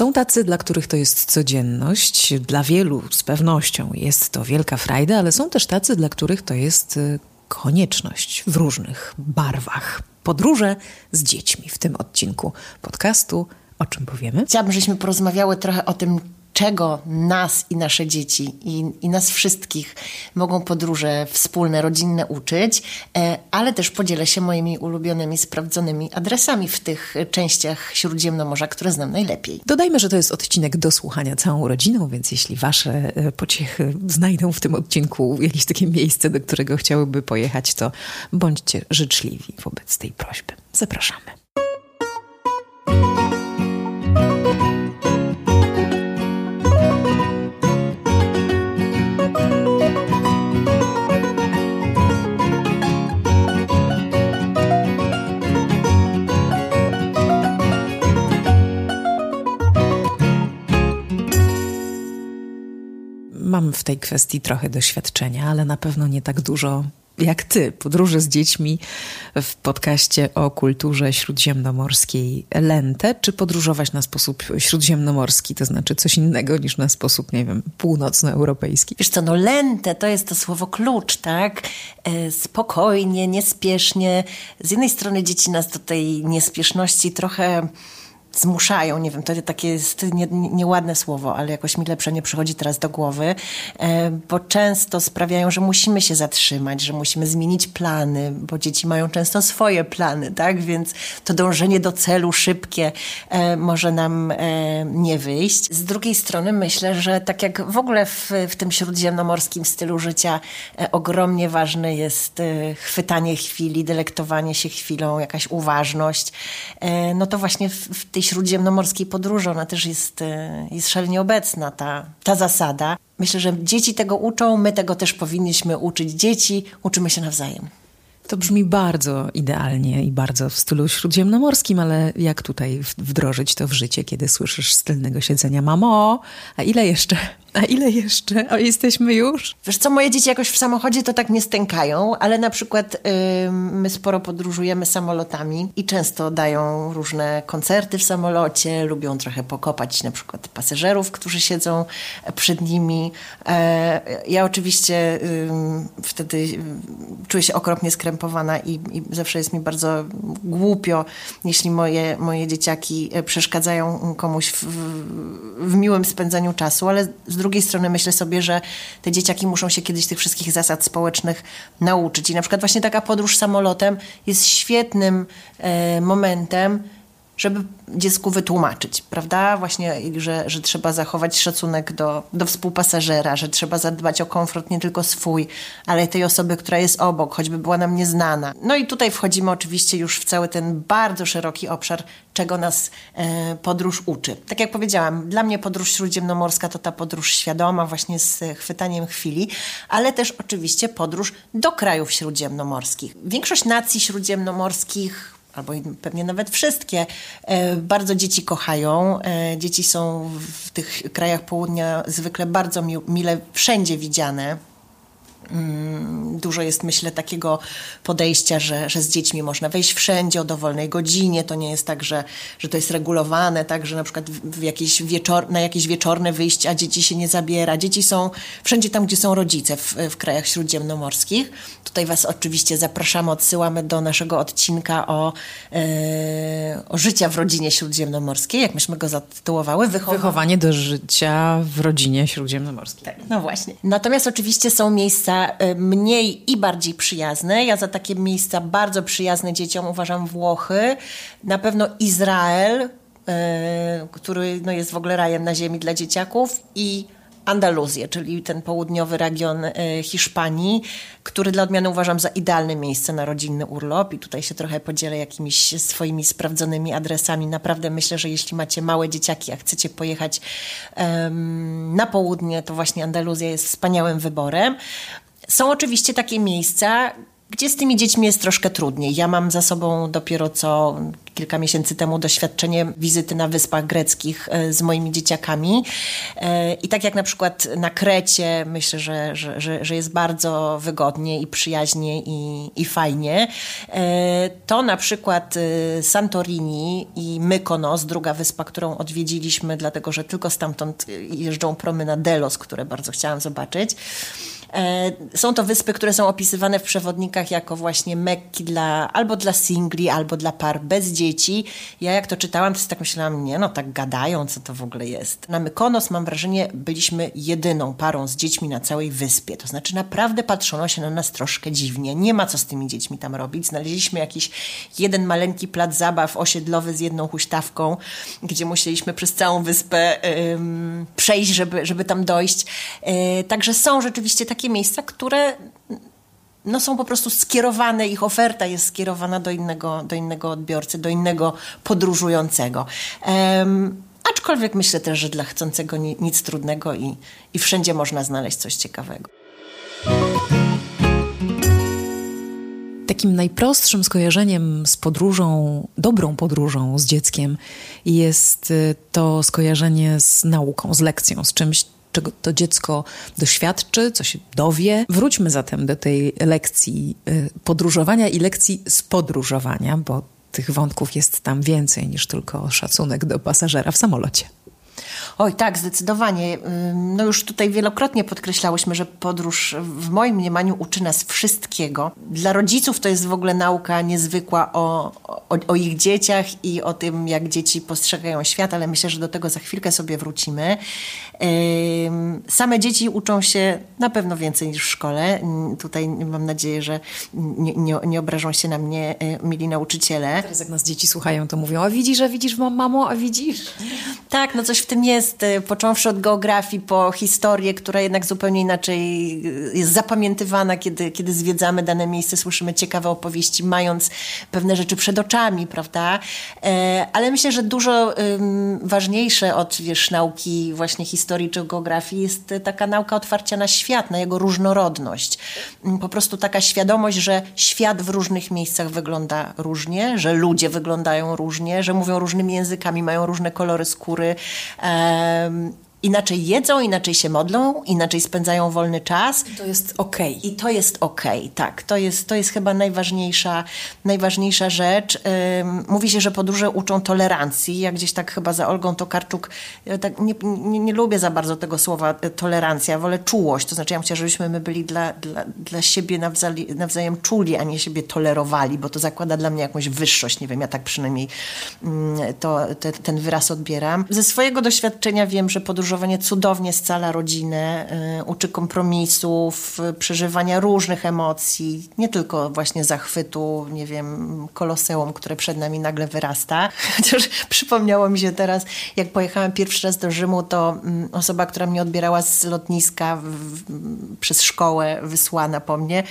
Są tacy, dla których to jest codzienność, dla wielu z pewnością jest to wielka frajda, ale są też tacy, dla których to jest y, konieczność w różnych barwach. Podróże z dziećmi w tym odcinku podcastu. O czym powiemy? Chciałabym, żebyśmy porozmawiały trochę o tym, czego nas i nasze dzieci i, i nas wszystkich mogą podróże wspólne, rodzinne uczyć, e, ale też podzielę się moimi ulubionymi, sprawdzonymi adresami w tych częściach Śródziemnomorza, które znam najlepiej. Dodajmy, że to jest odcinek do słuchania całą rodziną, więc jeśli wasze e, pociechy znajdą w tym odcinku jakieś takie miejsce, do którego chciałyby pojechać, to bądźcie życzliwi wobec tej prośby. Zapraszamy. Mam w tej kwestii trochę doświadczenia, ale na pewno nie tak dużo jak ty. Podróże z dziećmi w podcaście o kulturze śródziemnomorskiej Lente, czy podróżować na sposób śródziemnomorski, to znaczy coś innego niż na sposób, nie wiem, północnoeuropejski? Wiesz co, no Lente to jest to słowo klucz, tak? E, spokojnie, niespiesznie. Z jednej strony dzieci nas do tej niespieszności trochę zmuszają, nie wiem, to takie jest nie, nieładne słowo, ale jakoś mi lepsze nie przychodzi teraz do głowy, e, bo często sprawiają, że musimy się zatrzymać, że musimy zmienić plany, bo dzieci mają często swoje plany, tak, więc to dążenie do celu szybkie e, może nam e, nie wyjść. Z drugiej strony myślę, że tak jak w ogóle w, w tym śródziemnomorskim stylu życia ogromnie ważne jest chwytanie chwili, delektowanie się chwilą, jakaś uważność, no to właśnie w, w tej śródziemnomorskiej podróży, ona też jest, e, jest szalenie obecna, ta, ta zasada. Myślę, że dzieci tego uczą, my tego też powinniśmy uczyć dzieci, uczymy się nawzajem. To brzmi bardzo idealnie i bardzo w stylu śródziemnomorskim, ale jak tutaj wdrożyć to w życie, kiedy słyszysz z tylnego siedzenia, mamo, a ile jeszcze? A ile jeszcze? O, jesteśmy już? Wiesz co, moje dzieci jakoś w samochodzie to tak nie stękają, ale na przykład yy, my sporo podróżujemy samolotami i często dają różne koncerty w samolocie, lubią trochę pokopać na przykład pasażerów, którzy siedzą przed nimi. E, ja oczywiście yy, wtedy czuję się okropnie skrępowana i, i, zawsze jest mi bardzo głupio, jeśli moje, moje dzieciaki przeszkadzają komuś w, w miłym spędzaniu czasu, ale z drugiej strony myślę sobie, że te dzieciaki muszą się kiedyś tych wszystkich zasad społecznych nauczyć. I na przykład właśnie taka podróż samolotem jest świetnym e, momentem, żeby dziecku wytłumaczyć, prawda? Właśnie, że, że trzeba zachować szacunek do, do współpasażera, że trzeba zadbać o komfort nie tylko swój, ale tej osoby, która jest obok, choćby była nam nieznana. No i tutaj wchodzimy oczywiście już w cały ten bardzo szeroki obszar, czego nas e, podróż uczy. Tak jak powiedziałam, dla mnie podróż śródziemnomorska to ta podróż świadoma, właśnie z chwytaniem chwili, ale też oczywiście podróż do krajów śródziemnomorskich. Większość nacji śródziemnomorskich albo pewnie nawet wszystkie, e, bardzo dzieci kochają. E, dzieci są w tych krajach południa zwykle bardzo mile wszędzie widziane. Mm, dużo jest, myślę, takiego podejścia, że, że z dziećmi można wejść wszędzie o dowolnej godzinie. To nie jest tak, że, że to jest regulowane, tak, że na przykład w jakieś wieczor, na jakieś wieczorne wyjścia dzieci się nie zabiera. Dzieci są wszędzie tam, gdzie są rodzice w, w krajach śródziemnomorskich. Tutaj Was oczywiście zapraszamy, odsyłamy do naszego odcinka o, e, o życia w rodzinie śródziemnomorskiej, jak myśmy go zatytułowały. Wychowa Wychowanie do życia w rodzinie śródziemnomorskiej. Tak, no właśnie. Natomiast oczywiście są miejsca E, mniej i bardziej przyjazne. Ja za takie miejsca bardzo przyjazne dzieciom uważam Włochy, na pewno Izrael, e, który no, jest w ogóle rajem na ziemi dla dzieciaków i Andaluzję, czyli ten południowy region e, Hiszpanii, który dla odmiany uważam za idealne miejsce na rodzinny urlop i tutaj się trochę podzielę jakimiś swoimi sprawdzonymi adresami. Naprawdę myślę, że jeśli macie małe dzieciaki, a chcecie pojechać um, na południe, to właśnie Andaluzja jest wspaniałym wyborem. Są oczywiście takie miejsca, gdzie z tymi dziećmi jest troszkę trudniej. Ja mam za sobą dopiero co kilka miesięcy temu doświadczenie wizyty na Wyspach Greckich e, z moimi dzieciakami. E, I tak jak na przykład na Krecie, myślę, że, że, że, że jest bardzo wygodnie i przyjaźnie i, i fajnie, e, to na przykład Santorini i Mykonos, druga wyspa, którą odwiedziliśmy, dlatego że tylko stamtąd jeżdżą promy na Delos, które bardzo chciałam zobaczyć. E, są to wyspy, które są opisywane w przewodnikach jako właśnie Mekki dla, albo dla singli, albo dla par bez dzieci. Ja jak to czytałam, to tak myślałam, nie no, tak gadają, co to w ogóle jest. Na Mykonos mam wrażenie, byliśmy jedyną parą z dziećmi na całej wyspie. To znaczy naprawdę patrzono się na nas troszkę dziwnie. Nie ma co z tymi dziećmi tam robić. Znaleźliśmy jakiś jeden maleńki plac zabaw osiedlowy z jedną huśtawką, gdzie musieliśmy przez całą wyspę ym, przejść, żeby, żeby tam dojść. Yy, także są rzeczywiście takie takie miejsca, które no, są po prostu skierowane, ich oferta jest skierowana do innego, do innego odbiorcy, do innego podróżującego. Um, aczkolwiek myślę też, że dla chcącego nic trudnego i, i wszędzie można znaleźć coś ciekawego. Takim najprostszym skojarzeniem z podróżą, dobrą podróżą z dzieckiem jest y, to skojarzenie z nauką, z lekcją, z czymś, czego to dziecko doświadczy, co się dowie. Wróćmy zatem do tej lekcji y, podróżowania i lekcji spodróżowania, bo tych wątków jest tam więcej niż tylko szacunek do pasażera w samolocie. Oj, tak, zdecydowanie. No już tutaj wielokrotnie podkreślałyśmy, że podróż w moim mniemaniu uczy nas wszystkiego. Dla rodziców to jest w ogóle nauka niezwykła o, o, o ich dzieciach i o tym, jak dzieci postrzegają świat, ale myślę, że do tego za chwilkę sobie wrócimy. Same dzieci uczą się na pewno więcej niż w szkole. Tutaj mam nadzieję, że nie, nie, nie obrażą się na mnie y, mili nauczyciele. Teraz jak nas dzieci słuchają, to mówią, a widzisz, a widzisz, mamo, a widzisz? Tak, no coś w tym jest, y, począwszy od geografii po historię, która jednak zupełnie inaczej y, jest zapamiętywana, kiedy, kiedy zwiedzamy dane miejsce, słyszymy ciekawe opowieści, mając pewne rzeczy przed oczami, prawda? E, ale myślę, że dużo ważniejsze od, wiesz, nauki właśnie historii czy geografii jest taka nauka otwarcia na świat, na jego różnorodność. Mm, po prostu taka świadomość, że świat w różnych miejscach wygląda różnie, że ludzie wyglądają różnie, że mówią różnymi językami, mają różne kolory skóry. Um, inaczej jedzą, inaczej się modlą, inaczej spędzają wolny czas. To jest okej. Okay. I to jest okej, okay, tak. To jest, to jest chyba najważniejsza, najważniejsza rzecz. mówi się, że podróże uczą tolerancji. Ja gdzieś tak chyba za Olgą Tokarczuk ja tak nie, nie, nie, lubię za bardzo tego słowa e, tolerancja, wolę czułość. To znaczy ja myślę, żebyśmy my byli dla, dla, dla siebie nawzajem, nawzajem czuli, a nie siebie tolerowali, bo to zakłada dla mnie jakąś wyższość. Nie wiem, ja tak przynajmniej mm, to, te, ten wyraz odbieram. Ze swojego doświadczenia wiem, że podróż podróżowanie cudownie scala rodzinę, y, uczy kompromisów, przeżywania różnych emocji, nie tylko właśnie zachwytu, nie wiem, koloseum, które przed nami nagle wyrasta. Chociaż przypomniało mi się teraz, jak pojechałam pierwszy raz do Rzymu, to mm, osoba, która mnie odbierała z lotniska w, przez szkołę, wysłana po mnie,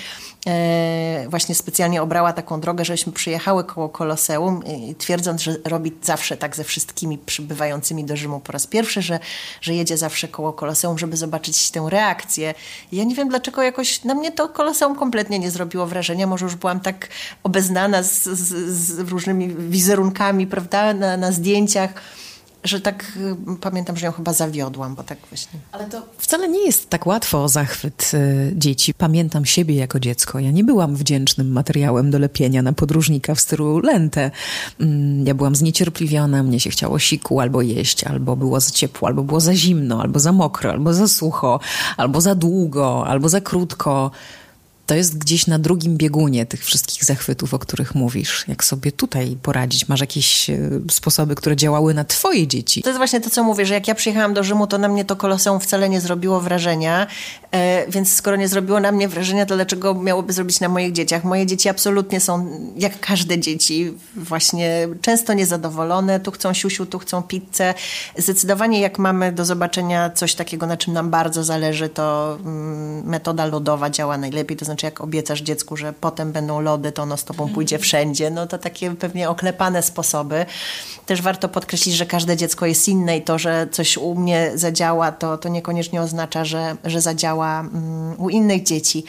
właśnie specjalnie obrała taką drogę, żeśmy przyjechały koło Koloseum, twierdząc, że robi zawsze tak ze wszystkimi przybywającymi do Rzymu po raz pierwszy, że, że jedzie zawsze koło Koloseum, żeby zobaczyć tę reakcję. I ja nie wiem, dlaczego jakoś na mnie to Koloseum kompletnie nie zrobiło wrażenia. Może już byłam tak obeznana z, z, z różnymi wizerunkami, prawda, na, na zdjęciach że tak y, pamiętam, że ją chyba zawiodłam, bo tak właśnie. Ale to wcale nie jest tak łatwo o zachwyt y, dzieci. Pamiętam siebie jako dziecko. Ja nie byłam wdzięcznym materiałem do lepienia na podróżnika w stylu lentę. Mm, ja byłam zniecierpliwiona, mnie się chciało siku albo jeść, albo było za ciepło, albo było za zimno, albo za mokro, albo za sucho, albo za długo, albo za krótko to jest gdzieś na drugim biegunie tych wszystkich zachwytów, o których mówisz. Jak sobie tutaj poradzić? Masz jakieś e, sposoby, które działały na twoje dzieci? To jest właśnie to, co mówię, że jak ja przyjechałam do Rzymu, to na mnie to koloseum wcale nie zrobiło wrażenia, e, więc skoro nie zrobiło na mnie wrażenia, to dlaczego miałoby zrobić na moich dzieciach? Moje dzieci absolutnie są, jak każde dzieci, właśnie często niezadowolone, tu chcą siusiu, tu chcą pizzę. Zdecydowanie jak mamy do zobaczenia coś takiego, na czym nam bardzo zależy, to mm, metoda lodowa działa najlepiej, to znaczy znaczy jak obiecasz dziecku, że potem będą lody, to ono z tobą pójdzie wszędzie, no to takie pewnie oklepane sposoby. Też warto podkreślić, że każde dziecko jest inne i to, że coś u mnie zadziała, to, to niekoniecznie oznacza, że, że zadziała mm, u innych dzieci.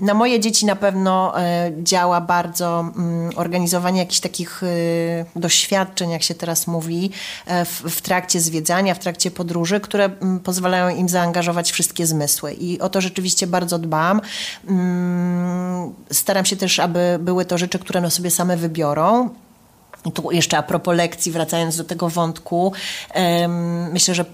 Na moje dzieci na pewno e, działa bardzo mm, organizowanie jakichś takich y, doświadczeń, jak się teraz mówi, e, w, w trakcie zwiedzania, w trakcie podróży, które mm, pozwalają im zaangażować wszystkie zmysły. I o to rzeczywiście bardzo dbam. Staram się też, aby były to rzeczy, które no sobie same wybiorą. I tu jeszcze a propos lekcji, wracając do tego wątku, myślę, że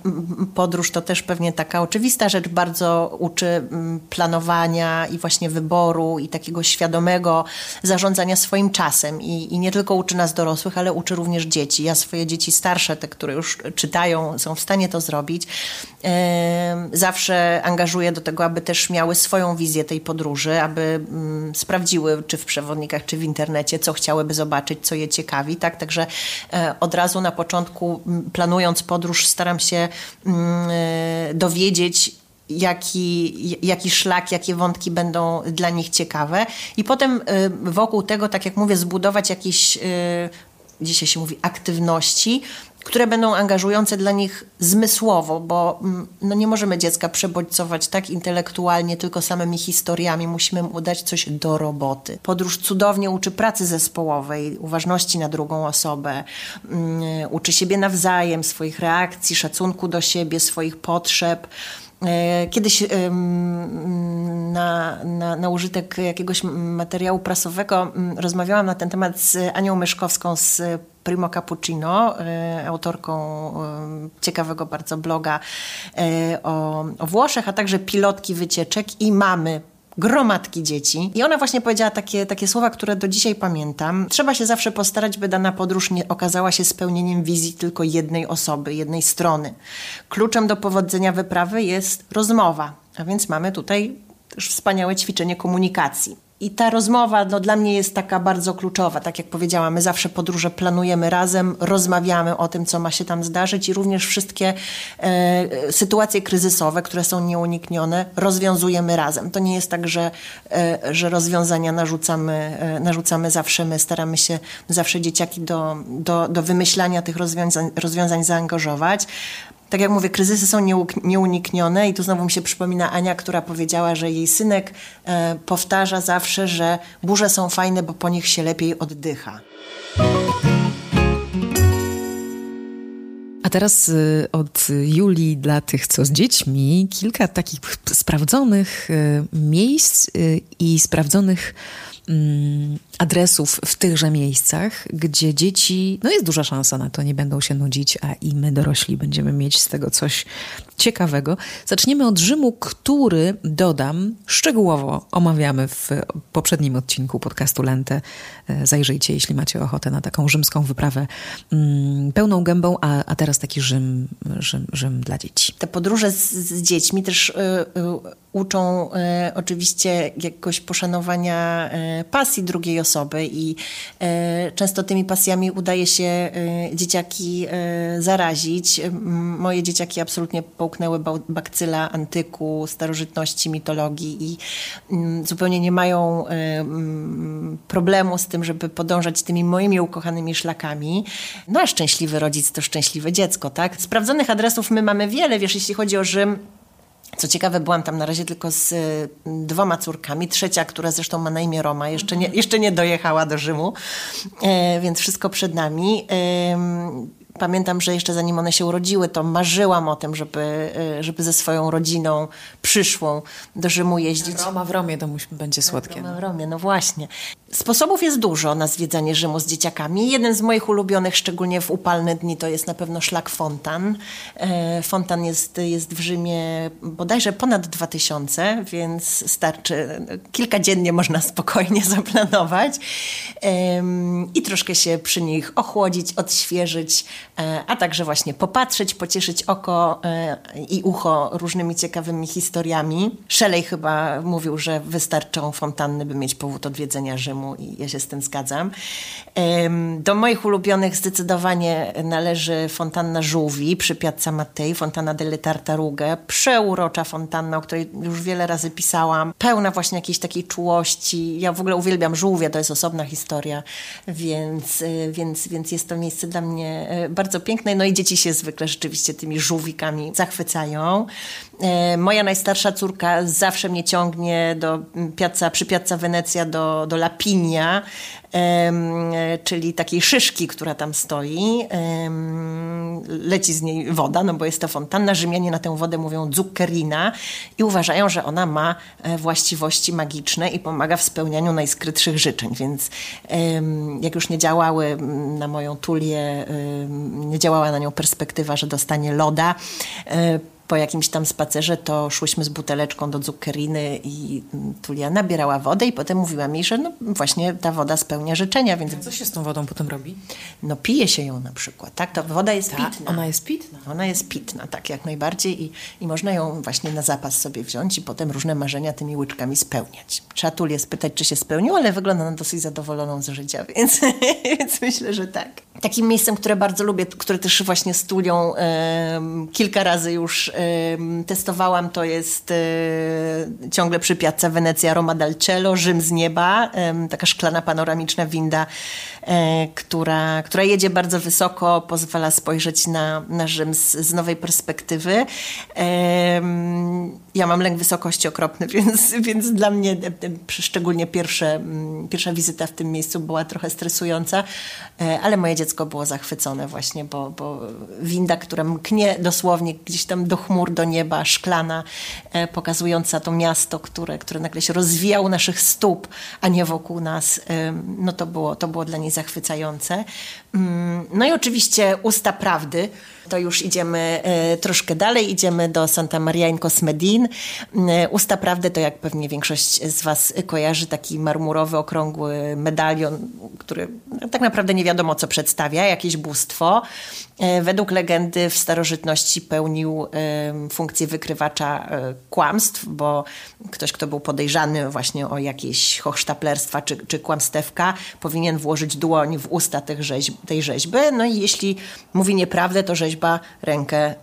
podróż to też pewnie taka oczywista rzecz, bardzo uczy planowania i właśnie wyboru i takiego świadomego zarządzania swoim czasem. I, I, nie tylko uczy nas dorosłych, ale uczy również dzieci. Ja swoje dzieci starsze, te, które już czytają, są w stanie to zrobić, zawsze angażuję do tego, aby też miały swoją wizję tej podróży, aby sprawdziły, czy w przewodnikach, czy w internecie, co chciałyby zobaczyć, co je ciekawi tak? Także e, od razu na początku, planując podróż, staram się e, dowiedzieć, jaki, jaki szlak, jakie wątki będą dla nich ciekawe. I potem e, wokół tego, tak jak mówię, zbudować jakieś, dzisiaj się mówi, aktywności, które będą angażujące dla nich zmysłowo, bo mm, no nie możemy dziecka przebodźcować tak intelektualnie tylko samymi historiami, musimy mu dać coś do roboty. Podróż cudownie uczy pracy zespołowej, uważności na drugą osobę, um, uczy siebie nawzajem, swoich reakcji, szacunku do siebie, swoich potrzeb. E, kiedyś na, na, na użytek jakiegoś materiału prasowego rozmawiałam na ten temat z Anią Myszkowską z Primo Cappuccino, e, autorką e, ciekawego bardzo bloga o, o Włoszech, a także pilotki wycieczek i mamy gromadki dzieci. I ona właśnie powiedziała takie, takie słowa, które do dzisiaj pamiętam. Trzeba się zawsze postarać, by dana podróż nie okazała się spełnieniem wizji tylko jednej osoby, jednej strony. Kluczem do powodzenia wyprawy jest rozmowa, a więc mamy tutaj też wspaniałe ćwiczenie komunikacji. I ta rozmowa no, dla mnie jest taka bardzo kluczowa. Tak jak powiedziałam, my zawsze podróże planujemy razem, rozmawiamy o tym, co ma się tam zdarzyć i również wszystkie e, sytuacje kryzysowe, które są nieuniknione, rozwiązujemy razem. To nie jest tak, że, e, że rozwiązania narzucamy, e, narzucamy zawsze my. Staramy się zawsze dzieciaki do, do, do wymyślania tych rozwiązań, rozwiązań zaangażować tak jak mówię, kryzysy są nieuniknione i tu znowu mi się przypomina Ania, która powiedziała, że jej synek e, powtarza zawsze, że burze są fajne, bo po nich się lepiej oddycha. A teraz y, od Julii dla tych, co z dziećmi, kilka takich sprawdzonych y, miejsc y, i sprawdzonych adresów w tychże miejscach, gdzie dzieci, no jest duża szansa na to, nie będą się nudzić, a i my dorośli będziemy mieć z tego coś ciekawego. Zaczniemy od Rzymu, który, dodam, szczegółowo omawiamy w poprzednim odcinku podcastu Lente. E, zajrzyjcie, jeśli macie ochotę na taką rzymską wyprawę mm, pełną gębą, a, a teraz taki Rzym, Rzym, Rzym dla dzieci. Te podróże z, z dziećmi też y, y, uczą y, oczywiście jakoś poszanowania pasji drugiej osoby, i e, często tymi pasjami udaje się e, dzieciaki e, zarazić. Moje dzieciaki absolutnie połknęły bakcyla antyku, starożytności, mitologii i zupełnie nie mają problemu z tym, żeby podążać tymi moimi ukochanymi szlakami. No a szczęśliwy rodzic to szczęśliwe dziecko, tak? Sprawdzonych adresów my mamy wiele, wiesz, jeśli chodzi o Rzym, co ciekawe, byłam tam na razie tylko z y, dwoma córkami. Trzecia, która zresztą ma na imię Roma, jeszcze nie, jeszcze nie dojechała do Rzymu, e, więc wszystko przed nami. Pamiętam, że jeszcze zanim one się urodziły, to marzyłam o tym, żeby, y, żeby ze swoją rodziną przyszłą do Rzymu jeździć. Roma w Romie to będzie słodkie. Roma w Romie, no właśnie. Sposobów jest dużo na zwiedzanie Rzymu z dzieciakami. Jeden z moich ulubionych, szczególnie w upalne dni, to jest na pewno szlak Fontan. E, fontan jest, jest w Rzymie bodajże ponad 2000, więc starczy, kilka dziennie można spokojnie zaplanować i troszkę się przy nich ochłodzić, odświeżyć, e, a także właśnie popatrzeć, pocieszyć oko e, i ucho różnymi ciekawymi historiami. Szelej chyba mówił, że wystarczą fontanny, by mieć powód odwiedzenia Rzymu. Lepszemu i ja się z tym zgadzam. Do moich ulubionych zdecydowanie należy fontanna Żółwi przy Piazza Mattei, fontana delle Tartarughe. Przeurocza fontanna, o której już wiele razy pisałam. Pełna właśnie jakiejś takiej czułości. Ja w ogóle uwielbiam żółwie, to jest osobna historia, więc, y, więc, więc jest to miejsce dla mnie y, bardzo piękne. No i dzieci się zwykle rzeczywiście tymi żółwikami zachwycają. Y, moja najstarsza córka zawsze mnie ciągnie do piazza, przy Piazza Wenecja do, do Lapinia, czyli takiej szyszki, która tam stoi. Leci z niej woda, no bo jest to fontanna. Rzymianie na tę wodę mówią zuccherina i uważają, że ona ma e, właściwości magiczne i pomaga w spełnianiu najskrytszych życzeń. Więc jak już nie działały na moją tulię, nie działała na nią perspektywa, że dostanie loda, e, po jakimś tam spacerze to szłyśmy z buteleczką do cukieriny i Tulia nabierała wodę i potem mówiła mi, że no właśnie ta woda spełnia życzenia. Więc... Co się z tą wodą potem robi? No pije się ją na przykład, tak? To woda jest Ta, pitna. Ona jest pitna? Ona jest pitna, tak, jak najbardziej i, i można ją właśnie na zapas sobie wziąć i potem różne marzenia tymi łyczkami spełniać. Trzeba Tulię spytać, czy się spełniło, ale wygląda na dosyć zadowoloną z życia, więc, więc myślę, że tak. Takim miejscem, które bardzo lubię, które też właśnie z Tulią e, kilka razy już testowałam, to jest e, ciągle przy Piazza Wenecja Roma dal Cielo, Rzym z nieba, taka szklana panoramiczna winda, która, która jedzie bardzo wysoko, pozwala spojrzeć na, na Rzym z, z nowej perspektywy. Ja mam lęk wysokości okropny, więc, więc dla mnie szczególnie pierwsze, pierwsza wizyta w tym miejscu była trochę stresująca, e, ale moje dziecko było zachwycone właśnie, bo, bo winda, która mknie dosłownie gdzieś tam do chmur, do nieba, szklana, e, pokazująca to miasto, które, które nagle się rozwijało naszych stóp, a nie wokół nas, no to było, to było dla niej zachwycające. Mm, no i oczywiście Usta Prawdy, to już idziemy e, troszkę dalej, idziemy do Santa Maria in Cosmedin. E, Usta Prawdy to, jak pewnie większość z Was kojarzy, taki marmurowy, okrągły medalion, który tak naprawdę nie wiadomo, co przedstawia, jakieś bóstwo. E, według legendy w starożytności pełnił funkcję wykrywacza kłamstw, bo ktoś, kto był podejrzany właśnie o jakieś hochsztaplerstwa czy, czy kłamstewka, powinien włożyć dłoń w usta tych rzeźb, tej rzeźby. No i jeśli mówi nieprawdę, to rzeźba rzeźba rękę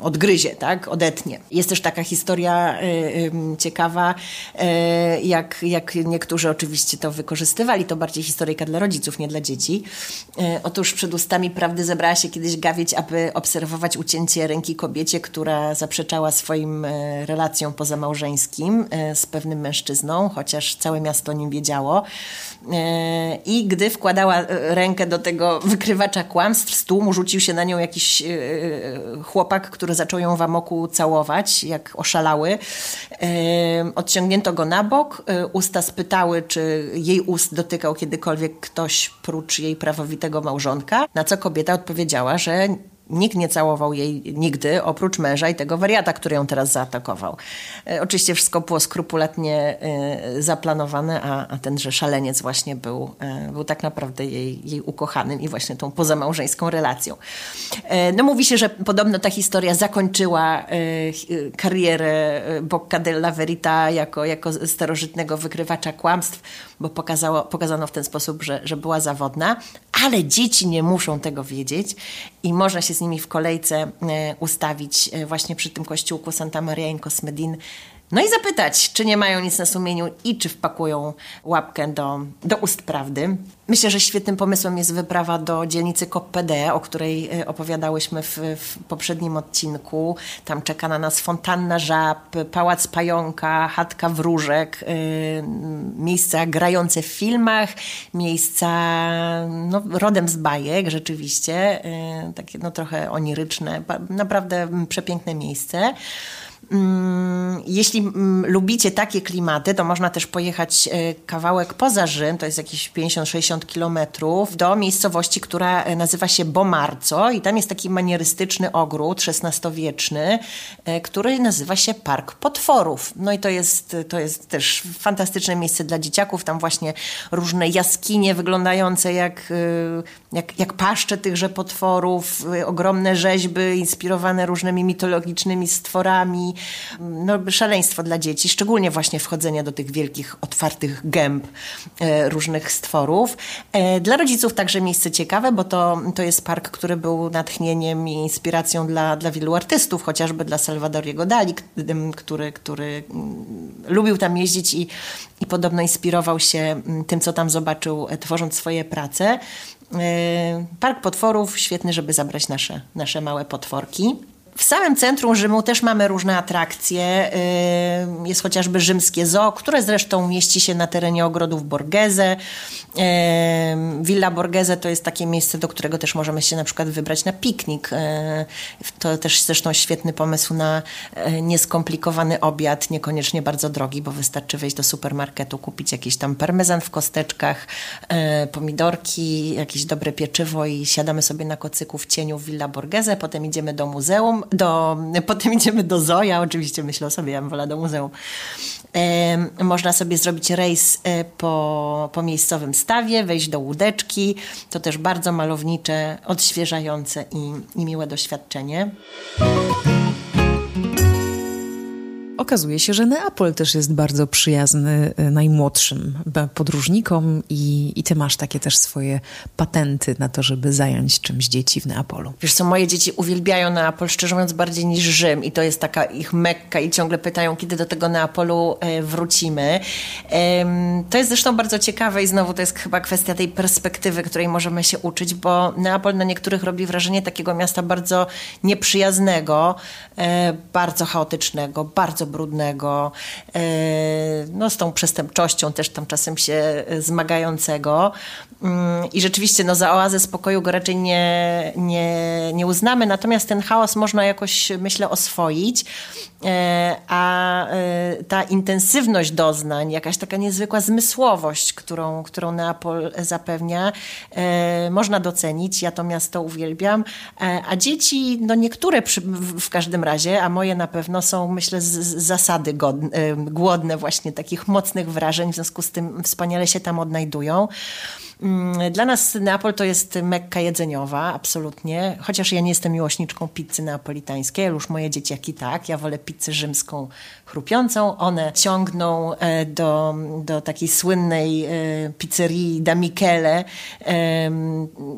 odgryzie, tak? odetnie. Jest też taka historia y, ciekawa, y, jak, jak niektórzy oczywiście to wykorzystywali, to bardziej historyjka dla rodziców, nie dla dzieci. Y, otóż przed ustami prawdy zebrała się kiedyś gawieć, aby obserwować ucięcie ręki kobiecie, która zaprzeczała swoim relacjom pozamałżeńskim z pewnym mężczyzną, chociaż całe miasto nim wiedziało. I gdy wkładała rękę do tego wykrywacza kłamstw, z tłumu rzucił się na nią jakiś E, e, chłopak, który zaczął ją w amoku całować, jak oszalały. E, odciągnięto go na bok. Usta spytały, czy jej ust dotykał kiedykolwiek ktoś prócz jej prawowitego małżonka, na co kobieta odpowiedziała, że Nikt nie całował jej nigdy, oprócz męża i tego wariata, który ją teraz zaatakował. E, oczywiście wszystko było skrupulatnie e, zaplanowane, a, a tenże szaleniec właśnie był, e, był tak naprawdę jej, jej ukochanym i właśnie tą pozamałżeńską relacją. No mówi się, że podobno ta historia zakończyła karierę Bocca della Verita jako, jako starożytnego wykrywacza kłamstw, bo pokazało, pokazano w ten sposób, że, że była zawodna, ale dzieci nie muszą tego wiedzieć i można się z nimi w kolejce e, ustawić e, właśnie przy tym kościółku Santa Maria in Cosmedin no i zapytać, czy nie mają nic na sumieniu i czy wpakują łapkę do, do ust prawdy. Myślę, że świetnym pomysłem jest wyprawa do dzielnicy KOPPD, o której e, opowiadałyśmy w, w, poprzednim odcinku. Tam czeka na nas fontanna żab, pałac pająka, chatka wróżek, yy, miejsca grające w filmach, miejsca no, rodem z bajek rzeczywiście, yy, takie no, trochę oniryczne, naprawdę przepiękne miejsce. Mm, jeśli mm, lubicie takie klimaty, to można też pojechać e, kawałek poza Rzym, to jest jakieś 50-60 kilometrów, do miejscowości, która e, nazywa się Bomarco i tam jest taki manierystyczny ogród XVI-wieczny, e, który nazywa się Park Potworów. No i to jest, to jest też fantastyczne miejsce dla dzieciaków, tam właśnie różne jaskinie wyglądające jak, jak, jak paszcze tychże potworów, ogromne rzeźby inspirowane różnymi mitologicznymi stworami, lodami. No, szaleństwo dla dzieci, szczególnie właśnie wchodzenie do tych wielkich, otwartych gęb e, różnych stworów. E, dla rodziców także miejsce ciekawe, bo to, to jest park, który był natchnieniem i inspiracją dla, dla wielu artystów, chociażby dla Salvadoriego Dali, który, który mm, lubił tam jeździć i, i podobno inspirował się mm, tym, co tam zobaczył, e, tworząc swoje prace. Park potworów, świetny, żeby zabrać nasze, nasze małe potworki. W samym centrum Rzymu też mamy różne atrakcje. Jest chociażby rzymskie zoo, które zresztą mieści się na terenie ogrodów Borghese. Villa Borghese to jest takie miejsce, do którego też możemy się na przykład wybrać na piknik. To też zresztą świetny pomysł na e, nieskomplikowany obiad, niekoniecznie bardzo drogi, bo wystarczy wejść do supermarketu, kupić jakiś tam parmezan w kosteczkach, e, pomidorki, jakieś dobre pieczywo i siadamy sobie na kocyku w cieniu Villa Borghese, potem idziemy do muzeum, do, potem idziemy do Zoja, oczywiście myślę o sobie, ja bym wolała do muzeum. E, można sobie zrobić rejs e, po, po miejscowym stawie, wejść do łódeczki. To też bardzo malownicze, odświeżające i, i miłe doświadczenie. Okazuje się, że Neapol też jest bardzo przyjazny y, najmłodszym podróżnikom i, i ty masz takie też swoje patenty na to, żeby zająć czymś dzieci w Neapolu. Wiesz co, moje dzieci uwielbiają Neapol, szczerze mówiąc, bardziej niż Rzym i to jest taka ich mekka i ciągle pytają, kiedy do tego Neapolu e, wrócimy. To jest zresztą bardzo ciekawe i znowu to jest chyba kwestia tej perspektywy, której możemy się uczyć, bo Neapol na niektórych robi wrażenie takiego miasta bardzo nieprzyjaznego, e, bardzo chaotycznego, bardzo brudnego, e, no z tą przestępczością też tam czasem się zmagającego. Mm, I rzeczywiście no, za oazę spokoju go raczej nie, nie, nie uznamy, natomiast ten chaos można jakoś, myślę, oswoić. E, a e, ta intensywność doznań, jakaś taka niezwykła zmysłowość, którą, którą Neapol zapewnia, można docenić. Ja to miasto uwielbiam. A dzieci, no niektóre przy, w każdym razie, a moje na pewno są, myślę, z, zasady godne, głodne właśnie takich mocnych wrażeń, w związku z tym wspaniale się tam odnajdują. Mm, dla nas Neapol to jest mekka jedzeniowa, absolutnie. Chociaż ja nie jestem miłośniczką pizzy neapolitańskiej, już moje dzieciaki tak. Ja wolę pizzę rzymską chrupiącą. One ciągną e, do, do takiej słynnej e, pizzerii da Michele.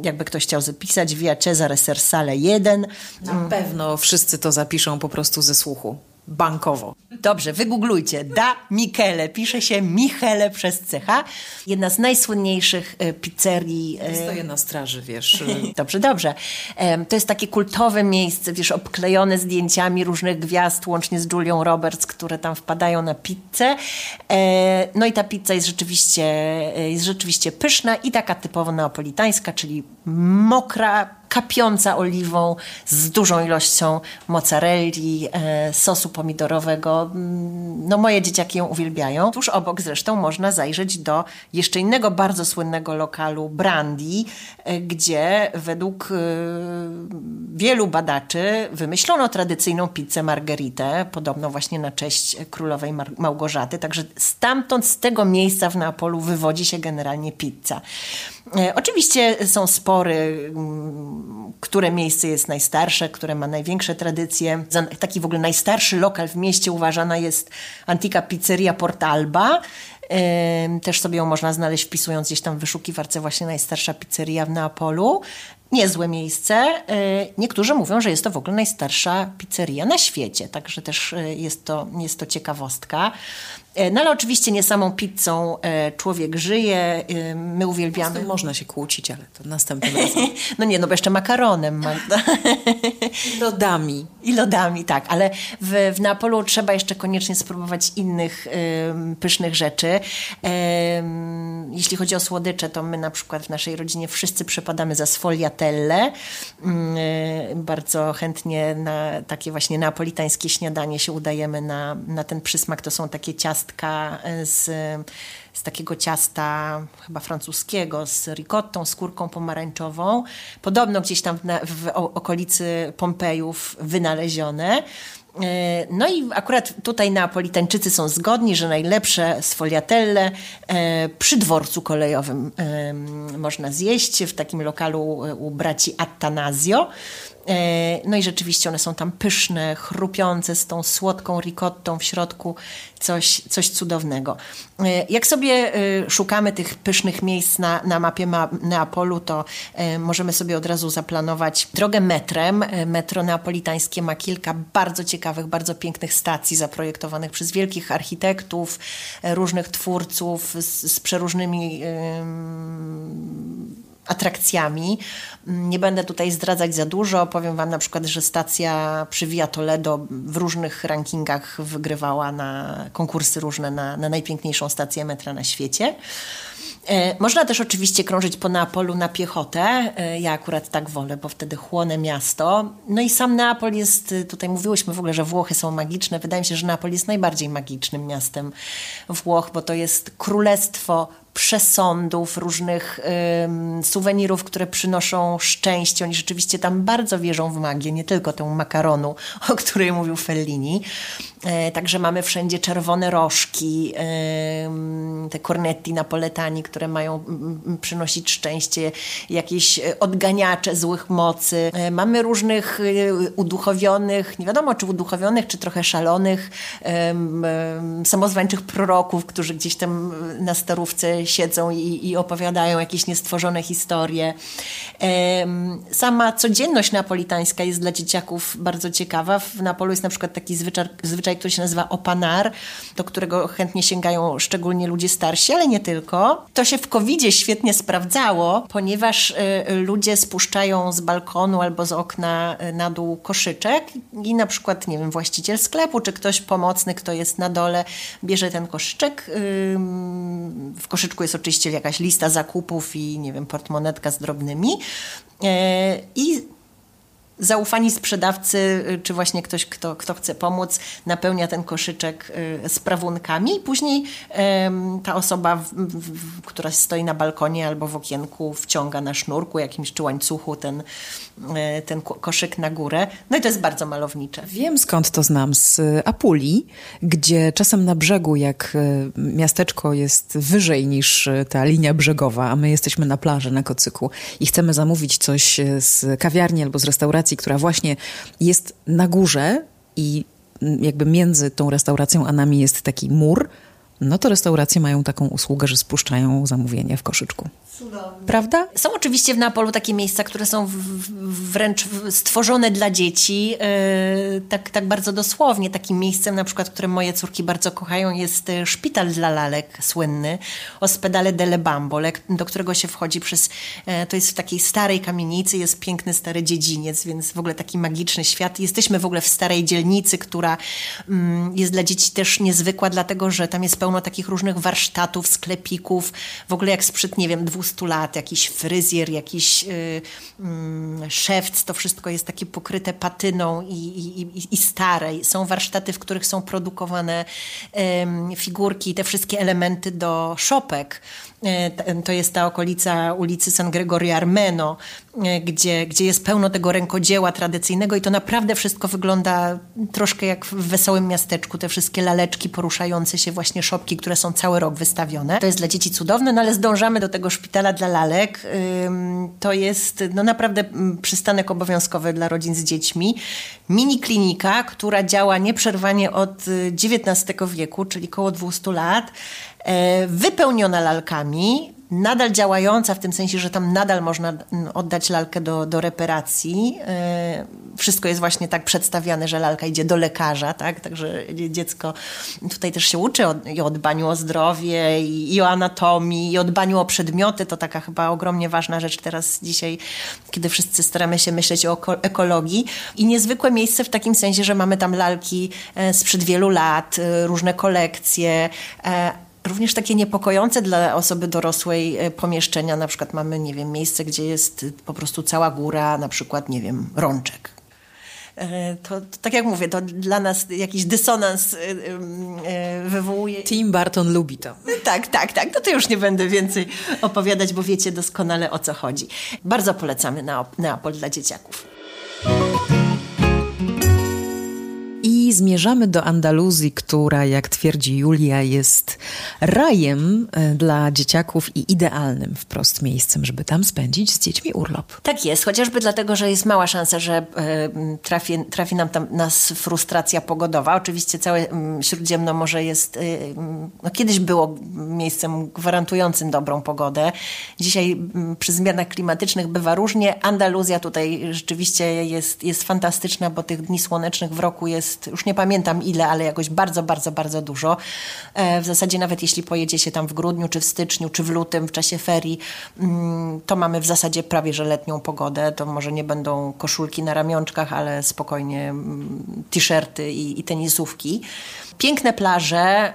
Jakby ktoś chciał zapisać, Via Cesare Sersale 1. Na pewno wszyscy to zapiszą po prostu ze słuchu bankowo. Dobrze, wygooglujcie. Da Michele. Pisze się Michele przez CH. Jedna z najsłynniejszych e, pizzerii. E, Stoję na straży, wiesz. dobrze, dobrze. To jest takie kultowe miejsce, wiesz, obklejone zdjęciami różnych gwiazd, łącznie z Julią Roberts, które tam wpadają na pizzę. E, no i ta pizza jest rzeczywiście, jest rzeczywiście pyszna i taka typowo neapolitańska, czyli mokra, kapiąca oliwą z dużą ilością mozzarelli, e, sosu pomidorowego. Mm, no moje dzieciaki ją uwielbiają. Tuż obok zresztą można zajrzeć do jeszcze innego bardzo słynnego lokalu Brandy, e, gdzie według e, wielu badaczy wymyślono tradycyjną pizzę margheritę, podobno właśnie na cześć królowej Małgorzaty. Także stamtąd, z tego miejsca w Neapolu wywodzi się generalnie pizza. Oczywiście są spory mm, które miejsce jest najstarsze, które ma największe tradycje. Za taki w ogóle najstarszy lokal w mieście uważana jest antika pizzeria Portalba. Też sobie ją można znaleźć wpisując gdzieś tam w wyszukiwarce właśnie najstarsza pizzeria w Neapolu. Niezłe miejsce. E, niektórzy mówią, że jest to w ogóle najstarsza pizzeria na świecie, także też e, jest to, jest to ciekawostka. E, no ale oczywiście nie samą pizzą e, człowiek żyje. E, my uwielbiamy. Z można się kłócić, ale to następnym razem. no nie, no bo jeszcze makaronem. Magda. I lodami. I lodami, tak. Ale w, w Neapolu trzeba jeszcze koniecznie spróbować innych pysznych rzeczy. jeśli chodzi o słodycze, to my na przykład w naszej rodzinie wszyscy przepadamy za sfogliatelle. bardzo chętnie na takie właśnie neapolitańskie śniadanie się udajemy na, na ten przysmak. To są takie ciasta ciastka z z takiego ciasta chyba francuskiego, z ricottą, skórką pomarańczową. Podobno gdzieś tam w, w okolicy Pompejów wynalezione. E, no i akurat tutaj Neapolitańczycy są zgodni, że najlepsze sfogliatelle e, przy dworcu kolejowym e, można zjeść w takim lokalu u braci Attanasio. E, no i rzeczywiście one są tam pyszne, chrupiące z tą słodką ricottą w środku, coś, coś cudownego. E, jak sobie e, szukamy tych pysznych miejsc na, na mapie Neapolu, to możemy sobie od razu zaplanować drogę metrem. Metro neapolitańskie ma kilka bardzo ciekawych, bardzo pięknych stacji zaprojektowanych przez wielkich architektów, różnych twórców z, z przeróżnymi atrakcjami. Nie będę tutaj zdradzać za dużo. Powiem Wam na przykład, że stacja przy Via Toledo w różnych rankingach wygrywała na konkursy różne na, na najpiękniejszą stację metra na świecie. E, można też oczywiście krążyć po Neapolu na piechotę. E, ja akurat tak wolę, bo wtedy chłonę miasto. No i sam Neapol jest, tutaj mówiłyśmy w ogóle, że Włochy są magiczne. Wydaje mi się, że Neapol jest najbardziej magicznym miastem Włoch, bo to jest królestwo przesądów, różnych ym, suwenirów, które przynoszą szczęście. Oni rzeczywiście tam bardzo wierzą w magię, nie tylko tę makaronu, o której mówił Fellini. E, także mamy wszędzie czerwone rożki, e, te cornetti napoletani, które mają przynosić szczęście, jakieś odganiacze złych mocy. E, mamy różnych uduchowionych, nie wiadomo czy uduchowionych, czy trochę szalonych, samozwańczych proroków, którzy gdzieś tam na starówce siedzą i, i opowiadają jakieś niestworzone historie. Sama codzienność napolitańska jest dla dzieciaków bardzo ciekawa. W Napolu jest na przykład taki zwyczaj, zwyczaj który się nazywa opanar, do którego chętnie sięgają szczególnie ludzie starsi, ale nie tylko. To się w covid świetnie sprawdzało, ponieważ y, ludzie spuszczają z balkonu albo z okna y, na dół koszyczek i na przykład, nie wiem, właściciel sklepu czy ktoś pomocny, kto jest na dole, bierze ten koszyczek. W koszyczku jest oczywiście jakaś lista zakupów i, nie wiem, portmonetka z drobnymi. E, I zaufani sprzedawcy, y, czy właśnie ktoś, kto, kto chce pomóc, napełnia ten koszyczek y, sprawunkami i później ta osoba, która stoi na balkonie albo w okienku, wciąga na sznurku jakimś czy łańcuchu ten, y, ten koszyk na górę. No i to jest bardzo malownicze. Wiem skąd to znam, z Apulii, gdzie czasem na brzegu, jak miasteczko jest wyżej niż ta linia brzegowa, a my jesteśmy na plaży, na kocyku i chcemy zamówić coś z kawiarni albo z restauracji, restauracji, która właśnie jest na górze i jakby między tą restauracją a nami jest taki mur, no to restauracje mają taką usługę, że spuszczają zamówienie w koszyczku. Cudownie. Prawda? Są oczywiście w Neapolu takie miejsca, które są wręcz stworzone dla dzieci, yy, tak, tak bardzo dosłownie. Takim miejscem, na przykład, które moje córki bardzo kochają, jest e, szpital dla lalek słynny, Ospedale delle Bambole, do którego się wchodzi przez, yy, to jest w takiej starej kamienicy, jest piękny stary dziedziniec, więc w ogóle taki magiczny świat. Jesteśmy w ogóle w starej dzielnicy, która yy, jest dla dzieci też niezwykła, dlatego, że tam jest pełno takich różnych warsztatów, sklepików, w ogóle jak sprzed, nie wiem, 200 200 lat, jakiś fryzjer, jakiś y, y, szewc, to wszystko jest takie pokryte patyną i, i, i stare. Są warsztaty, w których są produkowane y, figurki, te wszystkie elementy do szopek. E, to jest ta okolica ulicy San Gregorio Armeno, e, gdzie, gdzie jest pełno tego rękodzieła tradycyjnego i to naprawdę wszystko wygląda troszkę jak w wesołym miasteczku. Te wszystkie laleczki poruszające się, właśnie szopki, które są cały rok wystawione. To jest dla dzieci cudowne, no ale zdążamy do tego szpitala dla lalek. To jest no naprawdę przystanek obowiązkowy dla rodzin z dziećmi. Mini klinika, która działa nieprzerwanie od XIX y, wieku, czyli około 200 lat. E, wypełniona lalkami, nadal działająca w tym sensie, że tam nadal można oddać lalkę do, do reparacji. E, wszystko jest właśnie tak przedstawiane, że lalka idzie do lekarza, tak? Także dziecko tutaj też się uczy o, i o dbaniu o zdrowie, i, i, o anatomii, i o dbaniu o przedmioty. To taka chyba ogromnie ważna rzecz teraz dzisiaj, kiedy wszyscy staramy się myśleć o ekologii. I niezwykłe miejsce w takim sensie, że mamy tam lalki e, sprzed wielu lat, różne kolekcje, również takie niepokojące dla osoby dorosłej e, pomieszczenia. Na przykład mamy, nie wiem, miejsce, gdzie jest po prostu cała góra, na przykład, nie wiem, rączek. e, to, to, tak jak mówię, to dla nas jakiś dysonans e, wywołuje. Tim Barton lubi to. Tak, tak, tak. No to już nie będę więcej opowiadać, bo wiecie doskonale o co chodzi. Bardzo polecamy Neapol dla dzieciaków. Zmierzamy do Andaluzji, która, jak twierdzi Julia, jest rajem e, dla dzieciaków i idealnym wprost miejscem, żeby tam spędzić z dziećmi urlop. Tak jest, chociażby dlatego, że jest mała szansa, że e, trafi, trafi nam tam nas frustracja pogodowa. Oczywiście całe Śródziemnomorze jest, e, no kiedyś było miejscem gwarantującym dobrą pogodę. Dzisiaj przy zmianach klimatycznych bywa różnie. Andaluzja tutaj rzeczywiście jest, jest fantastyczna, bo tych dni słonecznych w roku jest już nie pamiętam ile, ale jakoś bardzo, bardzo, bardzo dużo. E, w zasadzie nawet jeśli pojedzie się tam w grudniu, czy w styczniu, czy w lutym, w czasie ferii, mm, to mamy w zasadzie prawie że letnią pogodę. To może nie będą koszulki na ramionczkach, ale spokojnie mm, t-shirty i, i tenisówki. Piękne plaże,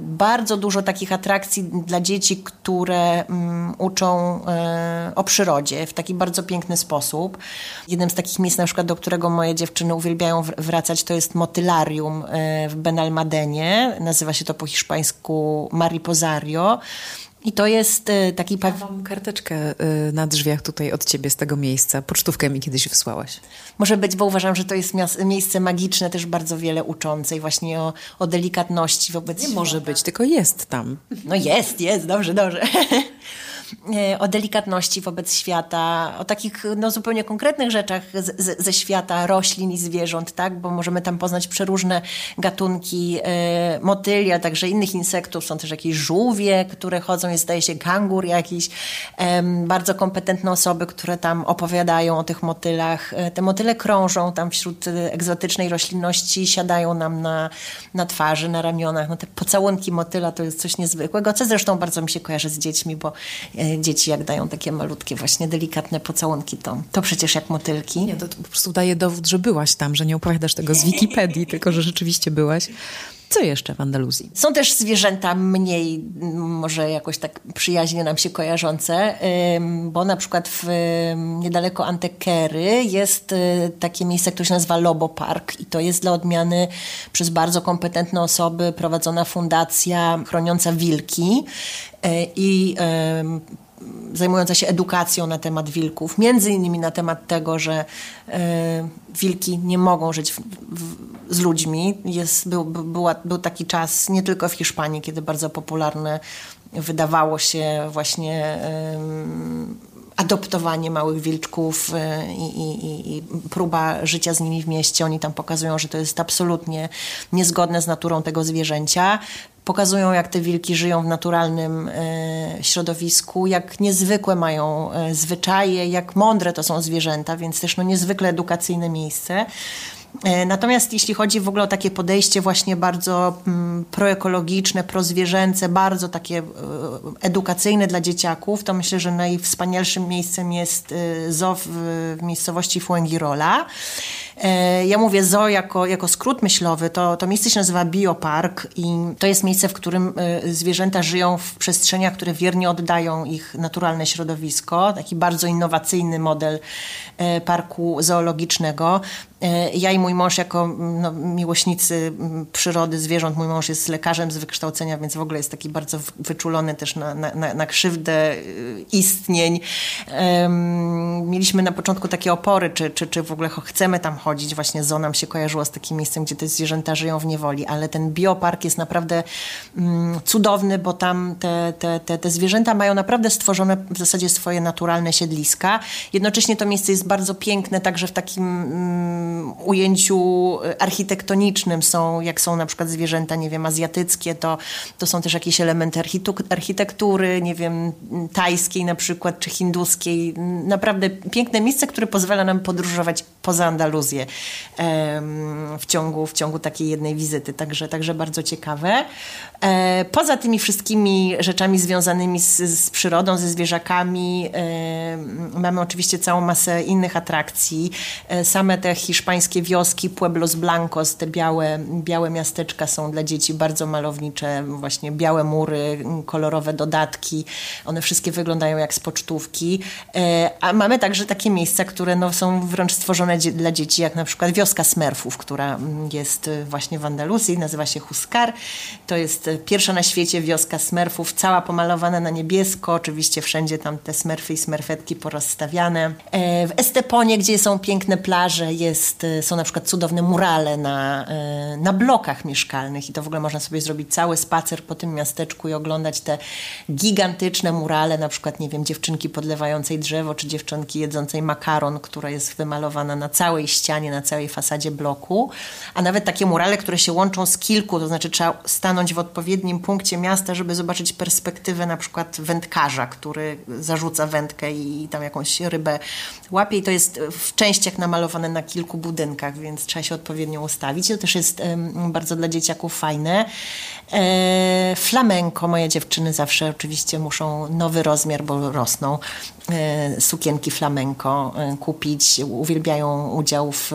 bardzo dużo takich atrakcji dla dzieci, które um, uczą e, o przyrodzie w taki bardzo piękny sposób. Jednym z takich miejsc, na przykład, do którego moje dziewczyny uwielbiają wracać, to jest motylarium e, w Benalmadenie. Nazywa się to po hiszpańsku Mariposario. I to jest e, taki... Ja mam karteczkę e, na drzwiach tutaj od ciebie z tego miejsca. Pocztówkę mi kiedyś wysłałaś. Może być, bo uważam, że to jest miejsce magiczne, też bardzo wiele uczące i właśnie o, o delikatności wobec... Nie może być, tylko jest tam. No jest, jest, dobrze, dobrze. E, o delikatności wobec świata, o takich no, zupełnie konkretnych rzeczach z, ze świata roślin i zwierząt, tak? bo możemy tam poznać przeróżne gatunki e, motyli, a także innych insektów. Są też jakieś żółwie, które chodzą, jest zdaje się kangur jakiś. E, bardzo kompetentne osoby, które tam opowiadają o tych motylach. E, te motyle krążą tam wśród egzotycznej roślinności, siadają nam na, na twarzy, na ramionach. No, te pocałunki motyla to jest coś niezwykłego, co zresztą bardzo mi się kojarzy z dziećmi, bo E, dzieci jak dają takie malutkie, właśnie delikatne pocałunki, to, to przecież jak motylki. Nie, to, to po prostu daje dowód, że byłaś tam, że nie opowiadasz tego z Wikipedii, tylko że rzeczywiście byłaś. Co jeszcze w Andaluzji? Są też zwierzęta mniej, może jakoś tak przyjaźnie nam się kojarzące, bo na przykład w, niedaleko Antekery jest y, takie miejsce, które się nazywa Lobo Park i to jest dla odmiany przez bardzo kompetentne osoby prowadzona fundacja chroniąca wilki i zajmująca się edukacją na temat wilków, między innymi na temat tego, że e, wilki nie mogą żyć w, w, z ludźmi. Jest, był, była, był taki czas nie tylko w Hiszpanii, kiedy bardzo popularne wydawało się właśnie e, adoptowanie małych wilczków e, i, i, i, próba życia z nimi w mieście. Oni tam pokazują, że to jest absolutnie niezgodne z naturą tego zwierzęcia pokazują, jak te wilki żyją w naturalnym e, środowisku, jak niezwykłe mają e, zwyczaje, jak mądre to są zwierzęta, więc też no, niezwykle edukacyjne miejsce. E, natomiast jeśli chodzi w ogóle o takie podejście właśnie bardzo mm, proekologiczne, prozwierzęce, bardzo takie edukacyjne dla dzieciaków, to myślę, że najwspanialszym miejscem jest e, zoo w, w miejscowości Fuengirola. Ja mówię zoo jako, jako skrót myślowy, to, to miejsce się nazywa Biopark i to jest miejsce, w którym zwierzęta żyją w przestrzeniach, które wiernie oddają ich naturalne środowisko. Taki bardzo innowacyjny model parku zoologicznego. Ja i mój mąż jako no, miłośnicy przyrody, zwierząt, mój mąż jest lekarzem z wykształcenia, więc w ogóle jest taki bardzo wyczulony też na, na, na krzywdę y, istnień. Mieliśmy na początku takie opory, czy, czy, czy w ogóle chcemy tam chodzić. Właśnie zoo nam się kojarzyło z takim miejscem, gdzie te zwierzęta żyją w niewoli, ale ten biopark jest naprawdę um, cudowny, bo tam te, te, te, te zwierzęta mają naprawdę stworzone w zasadzie swoje naturalne siedliska. Jednocześnie to miejsce jest bardzo piękne, także w takim ujęciu e, architektonicznym są, jak są na przykład zwierzęta, nie wiem, azjatyckie, to, to są też jakieś elementy architektury, nie wiem, tajskiej na przykład, czy hinduskiej. Naprawdę piękne miejsce, które pozwala nam podróżować poza Andaluzję. w ciągu, w ciągu takiej jednej wizyty, także, także bardzo ciekawe. E, poza tymi wszystkimi rzeczami związanymi z, z przyrodą, ze zwierzakami, mamy oczywiście całą masę innych atrakcji. E, same te hiszpańskie wioski, Pueblos Blancos, te białe, białe miasteczka są dla dzieci bardzo malownicze, właśnie białe mury, kolorowe dodatki. One wszystkie wyglądają jak z pocztówki. E, a mamy także takie miejsca, które no, są wręcz stworzone dla dzieci, jak na przykład wioska Smerfów, która jest właśnie w Andaluzji, nazywa się Huskar. To jest pierwsza na świecie wioska Smerfów, cała pomalowana na niebiesko. Oczywiście wszędzie tam te smerfy i smerfetki porozstawiane. E, w Esteponie, gdzie są piękne plaże, jest, e, są na przykład cudowne murale na, e, na blokach mieszkalnych i to w ogóle można sobie zrobić cały spacer po tym miasteczku i oglądać te gigantyczne murale, na przykład, nie wiem, dziewczynki podlewającej drzewo, czy dziewczynki jedzącej makaron, która jest wymalowana na całej ścianie, na całej fasadzie bloku, a nawet takie murale, które się łączą z kilku, to znaczy trzeba stanąć w odpowiednim punkcie miasta, żeby zobaczyć perspektywę na przykład wędkarza, który zarzuca wędkę i tam jakąś rybę łapie. I to jest w częściach namalowane na kilku budynkach, więc trzeba się odpowiednio ustawić. To też jest bardzo dla dzieciaków fajne. E, flamenko, moje dziewczyny zawsze oczywiście muszą nowy rozmiar, bo rosną. E, sukienki flamenko e, kupić. Uwielbiają udział w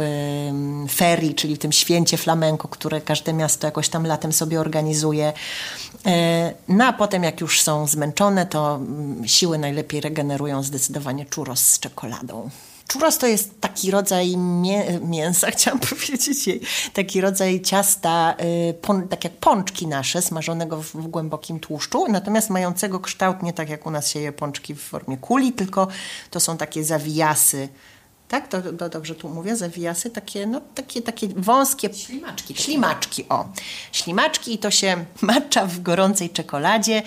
ferii, czyli w tym święcie flamenko, które każde miasto jakoś tam latem sobie organizuje. No a potem jak już są zmęczone, to mm, siły najlepiej regenerują zdecydowanie churros z czekoladą. Churros to jest taki rodzaj mię mięsa, chciałam powiedzieć jej, taki rodzaj ciasta, y, tak jak pączki nasze, smażonego w, w, głębokim tłuszczu, natomiast mającego kształt nie tak jak u nas się je pączki w formie kuli, tylko to są takie zawijasy tak? To, to, dobrze tu mówię, zawijasy, takie, no, takie, takie wąskie... Ślimaczki. Ślimaczki, o. Ślimaczki i to się macza w gorącej czekoladzie.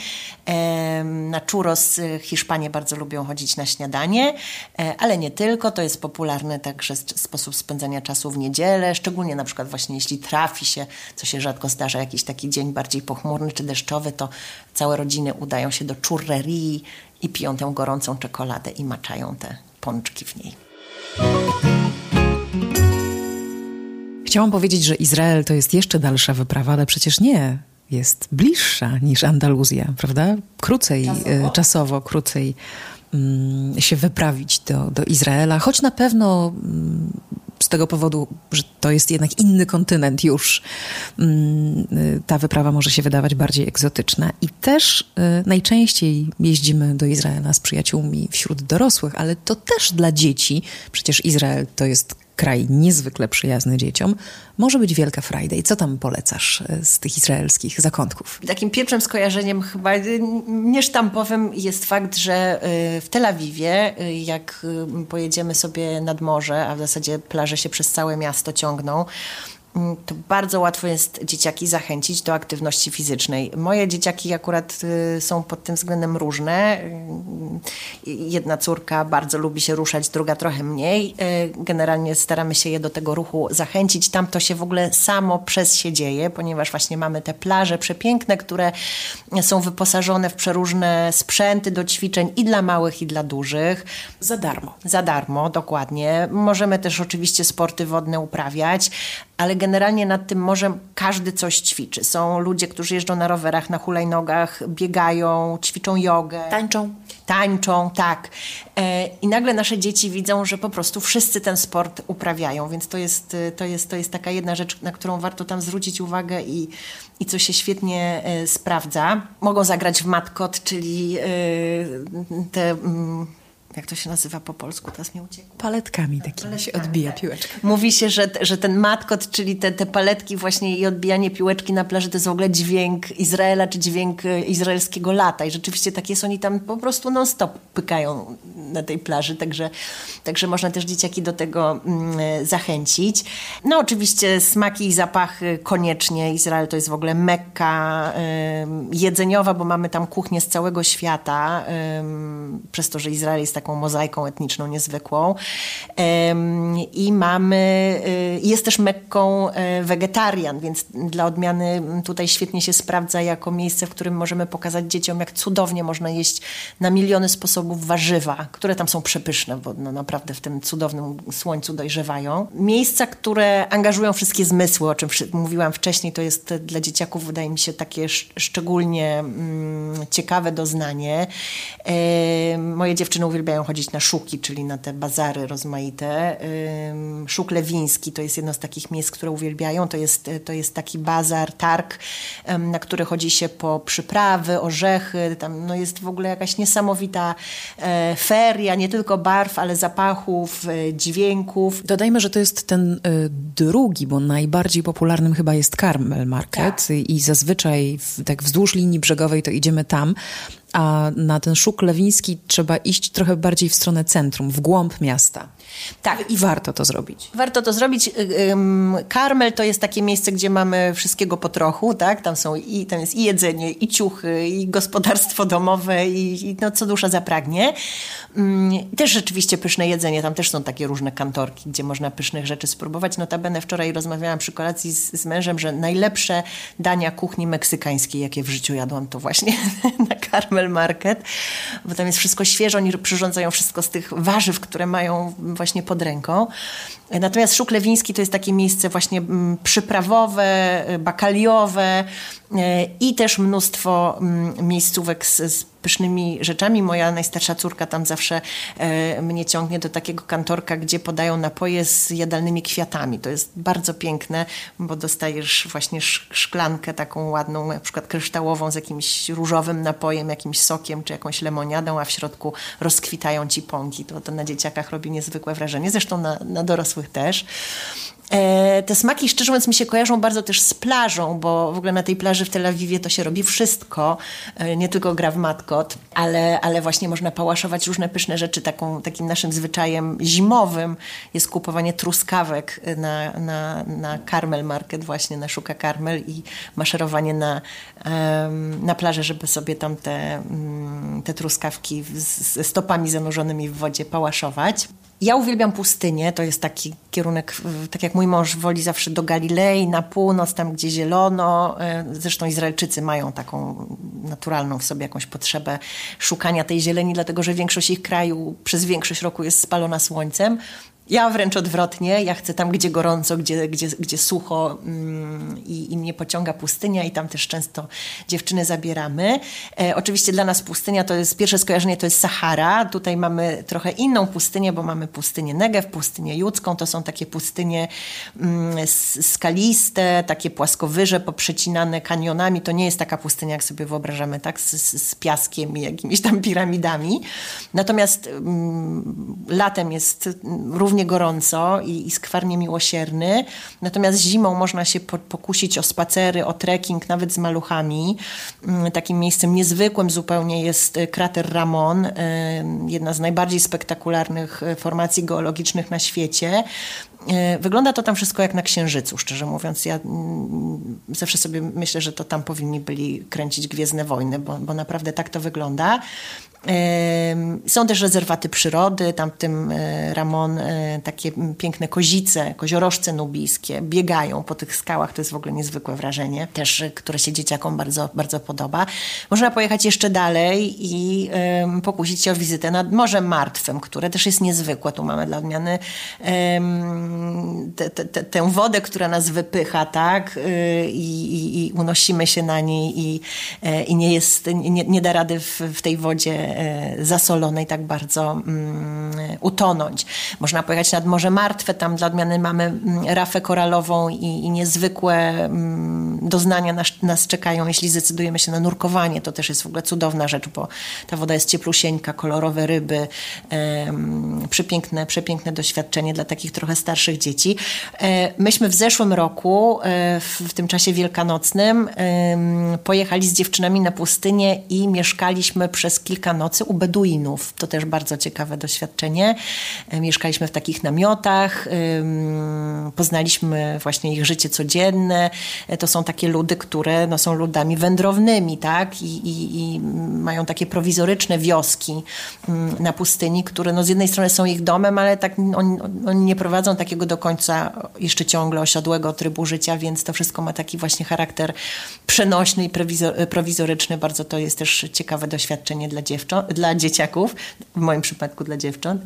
E, na churros Hiszpanie bardzo lubią chodzić na śniadanie, e, ale nie tylko. To jest popularny także sposób spędzania czasu w niedzielę, szczególnie na przykład właśnie jeśli trafi się, co się rzadko zdarza, jakiś taki dzień bardziej pochmurny czy deszczowy, to całe rodziny udają się do churrerii i piją tę gorącą czekoladę i maczają te pączki w niej. Chciałam powiedzieć, że Izrael to jest jeszcze dalsza wyprawa, ale przecież nie. Jest bliższa niż Andaluzja, prawda? Krócej czasowo, e, czasowo krócej mm, się wyprawić do, do Izraela, choć na pewno mm, z tego powodu, że to jest jednak inny kontynent już, mm, y, ta wyprawa może się wydawać bardziej egzotyczna. I też y, najczęściej jeździmy do Izraela z przyjaciółmi wśród dorosłych, ale to też dla dzieci, przecież Izrael to jest kraj niezwykle przyjazny dzieciom, może być wielka frajda. I co tam polecasz y, z tych izraelskich zakątków? Takim pierwszym skojarzeniem chyba niesztampowym jest fakt, że w Tel Awiwie, jak pojedziemy sobie nad morze, a w zasadzie plaże się przez całe miasto ciągną, to bardzo łatwo jest dzieciaki zachęcić do aktywności fizycznej. Moje dzieciaki akurat y, są pod tym względem różne. Y, jedna córka bardzo lubi się ruszać, druga trochę mniej. Y, generalnie staramy się je do tego ruchu zachęcić. Tam to się w ogóle samo przez się dzieje, ponieważ właśnie mamy te plaże przepiękne, które są wyposażone w przeróżne sprzęty do ćwiczeń i dla małych, i dla dużych. Za darmo. Za darmo, dokładnie. Możemy też oczywiście sporty wodne uprawiać, ale generalnie nad tym morzem każdy coś ćwiczy. Są ludzie, którzy jeżdżą na rowerach, na hulajnogach, biegają, ćwiczą jogę. Tańczą. Tańczą, tak. E, I nagle nasze dzieci widzą, że po prostu wszyscy ten sport uprawiają, więc to jest, to jest, to jest taka jedna rzecz, na którą warto tam zwrócić uwagę i, i co się świetnie e, sprawdza. Mogą zagrać w matkot, czyli e, te mm, jak to się nazywa po polsku, teraz mi uciekło. Paletkami takimi się odbija tak. piłeczka. Mówi się, że, że ten matkot, czyli te, te paletki właśnie i odbijanie piłeczki na plaży to jest w ogóle dźwięk Izraela, czy dźwięk e, izraelskiego lata i rzeczywiście tak jest, oni tam po prostu non-stop pykają na tej plaży, także, także można też dzieciaki do tego mm, zachęcić. No oczywiście smaki i zapachy koniecznie. Izrael to jest w ogóle mekka jedzeniowa, bo mamy tam kuchnię z całego świata, przez to, że Izrael jest taką mozaiką etniczną niezwykłą. I mamy, y, jest też Mekką e, wegetarian, więc dla odmiany tutaj świetnie się sprawdza jako miejsce, w którym możemy pokazać dzieciom, jak cudownie można jeść na miliony sposobów warzywa, które tam są przepyszne, bo no, naprawdę w tym cudownym słońcu dojrzewają. Miejsca, które angażują wszystkie zmysły, o czym mówiłam wcześniej, to jest dla dzieciaków, wydaje mi się, takie szczególnie mm, ciekawe doznanie. Moje dziewczyny uwielbiają chodzić na szuki, czyli na te bazary rozmaite. E, Szuk Lewiński to jest jedno z takich miejsc, które uwielbiają. To jest, to jest taki bazar, targ, na który chodzi się po przyprawy, orzechy. Tam no, jest w ogóle jakaś niesamowita e, feria, nie tylko barw, ale zapachów, e, dźwięków. Dodajmy, że to jest ten e, drugi, bo najbardziej popularnym chyba jest Carmel Market tak. i zazwyczaj w, tak wzdłuż linii brzegowej to idziemy tam, a na ten szuk lewiński trzeba iść trochę bardziej w stronę centrum, w głąb miasta. Tak. I warto to zrobić. Warto to zrobić. Karmel to jest takie miejsce, gdzie mamy wszystkiego po trochu, tak? Tam są i, tam jest i jedzenie, i ciuchy, i gospodarstwo domowe, i, i no, co dusza zapragnie. Też rzeczywiście pyszne jedzenie, tam też są takie różne kantorki, gdzie można pysznych rzeczy spróbować. Notabene wczoraj rozmawiałam przy kolacji z, z mężem, że najlepsze dania kuchni meksykańskiej, jakie w życiu jadłam, to właśnie na Carmel Market, bo tam jest wszystko świeże, oni przyrządzają wszystko z tych warzyw, które mają właśnie pod ręką. Natomiast Szuk Lewiński to jest takie miejsce właśnie mm, przyprawowe, bakaliowe e, i też mnóstwo mm, miejscówek z, z pysznymi rzeczami. Moja najstarsza córka tam zawsze e, mnie ciągnie do takiego kantorka, gdzie podają napoje z jadalnymi kwiatami. To jest bardzo piękne, bo dostajesz właśnie szklankę taką ładną, na przykład kryształową z jakimś różowym napojem, jakimś sokiem czy jakąś lemoniadą, a w środku rozkwitają ci pąki. To, to na dzieciakach robi niezwykłe wrażenie. Zresztą na, na dorosłych też. E, te smaki, szczerze mówiąc, mi się kojarzą bardzo też z plażą, bo w ogóle na tej plaży w Tel Awiwie to się robi wszystko, e, nie tylko gra w matkot, ale, ale właśnie można pałaszować różne pyszne rzeczy. Taką, takim naszym zwyczajem zimowym jest kupowanie truskawek na, na, na Carmel Market, właśnie na Szuka Carmel i maszerowanie na, na plażę, żeby sobie tam te, mm, te truskawki ze stopami zanurzonymi w wodzie pałaszować. Ja uwielbiam pustynię, to jest taki kierunek, tak jak mój mąż woli zawsze do Galilei, na północ, tam gdzie zielono. E, zresztą Izraelczycy mają taką naturalną w sobie jakąś potrzebę szukania tej zieleni, dlatego że większość ich kraju przez większość roku jest spalona słońcem. Ja wręcz odwrotnie, ja chcę tam, gdzie gorąco, gdzie, gdzie, gdzie sucho mm, i, i mnie pociąga pustynia i tam też często dziewczyny zabieramy. E, oczywiście dla nas pustynia to jest, pierwsze skojarzenie to jest Sahara. Tutaj mamy trochę inną pustynię, bo mamy pustynię Negev, pustynię Judzką. To są takie pustynie mm, skaliste, takie płaskowyże poprzecinane kanionami. To nie jest taka pustynia, jak sobie wyobrażamy, tak? Z, z piaskiem i jakimiś tam piramidami. Natomiast mm, latem jest równie równie gorąco i, i skwarnie miłosierny. Natomiast zimą można się po, pokusić o spacery, o trekking, nawet z maluchami. Mm, takim miejscem niezwykłym zupełnie jest e, krater Ramon, e, jedna z najbardziej spektakularnych e, formacji geologicznych na świecie. Wygląda to tam wszystko jak na Księżycu, szczerze mówiąc. Ja mm, zawsze sobie myślę, że to tam powinni byli kręcić Gwiezdne Wojny, bo, bo naprawdę tak to wygląda. Są też rezerwaty przyrody, tam w tym e, Ramon e, takie piękne kozice, koziorożce nubijskie biegają po tych skałach, to jest w ogóle niezwykłe wrażenie, też e, które się dzieciakom bardzo, bardzo podoba. Można pojechać jeszcze dalej i pokusić się o wizytę nad Morzem Martwym, które też jest niezwykłe. Tu mamy dla odmiany te, te, tę wodę, która nas wypycha, tak? I, i, i unosimy się na niej i, i nie, jest, nie, nie da rady w, w tej wodzie E, zasolonej tak bardzo mm, utonąć. Można pojechać nad Morze Martwe, tam dla odmiany mamy mm, rafę koralową i, i niezwykłe mm, doznania nas, nas, czekają, jeśli zdecydujemy się na nurkowanie. To też jest w ogóle cudowna rzecz, bo ta woda jest cieplusieńka, kolorowe ryby, e, przepiękne, przepiękne doświadczenie dla takich trochę starszych dzieci. E, myśmy w zeszłym roku, e, w, tym czasie wielkanocnym, pojechali z dziewczynami na pustynię i mieszkaliśmy przez kilka nocy u Beduinów. To też bardzo ciekawe doświadczenie. E, mieszkaliśmy w takich namiotach, poznaliśmy właśnie ich życie codzienne. To są takie ludy, które no, są ludami wędrownymi, tak? I, i, i mają takie prowizoryczne wioski na pustyni, które no, z jednej strony są ich domem, ale tak oni, oni nie prowadzą takiego do końca jeszcze ciągle osiadłego trybu życia, więc to wszystko ma taki właśnie charakter przenośny i prowizoryczny. Bardzo to jest też ciekawe doświadczenie dla, dziewcząt, dla dzieciaków, w moim przypadku dla dziewcząt.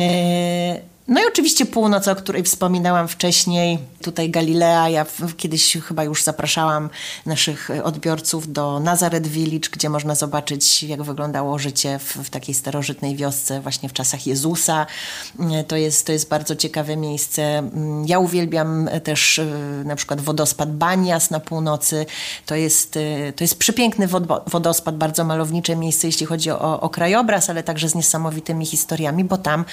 E, no i oczywiście północ, o której wspominałam wcześniej, tutaj Galilea. Ja kiedyś chyba już zapraszałam naszych odbiorców do Nazaret Village, gdzie można zobaczyć, jak wyglądało życie w, w takiej starożytnej wiosce właśnie w czasach Jezusa. To jest, to jest bardzo ciekawe miejsce. Ja uwielbiam też e, na przykład wodospad Banias na północy. To jest, e, to jest przepiękny wodospad, bardzo malownicze miejsce, jeśli chodzi o, o krajobraz, ale także z niesamowitymi historiami, bo tam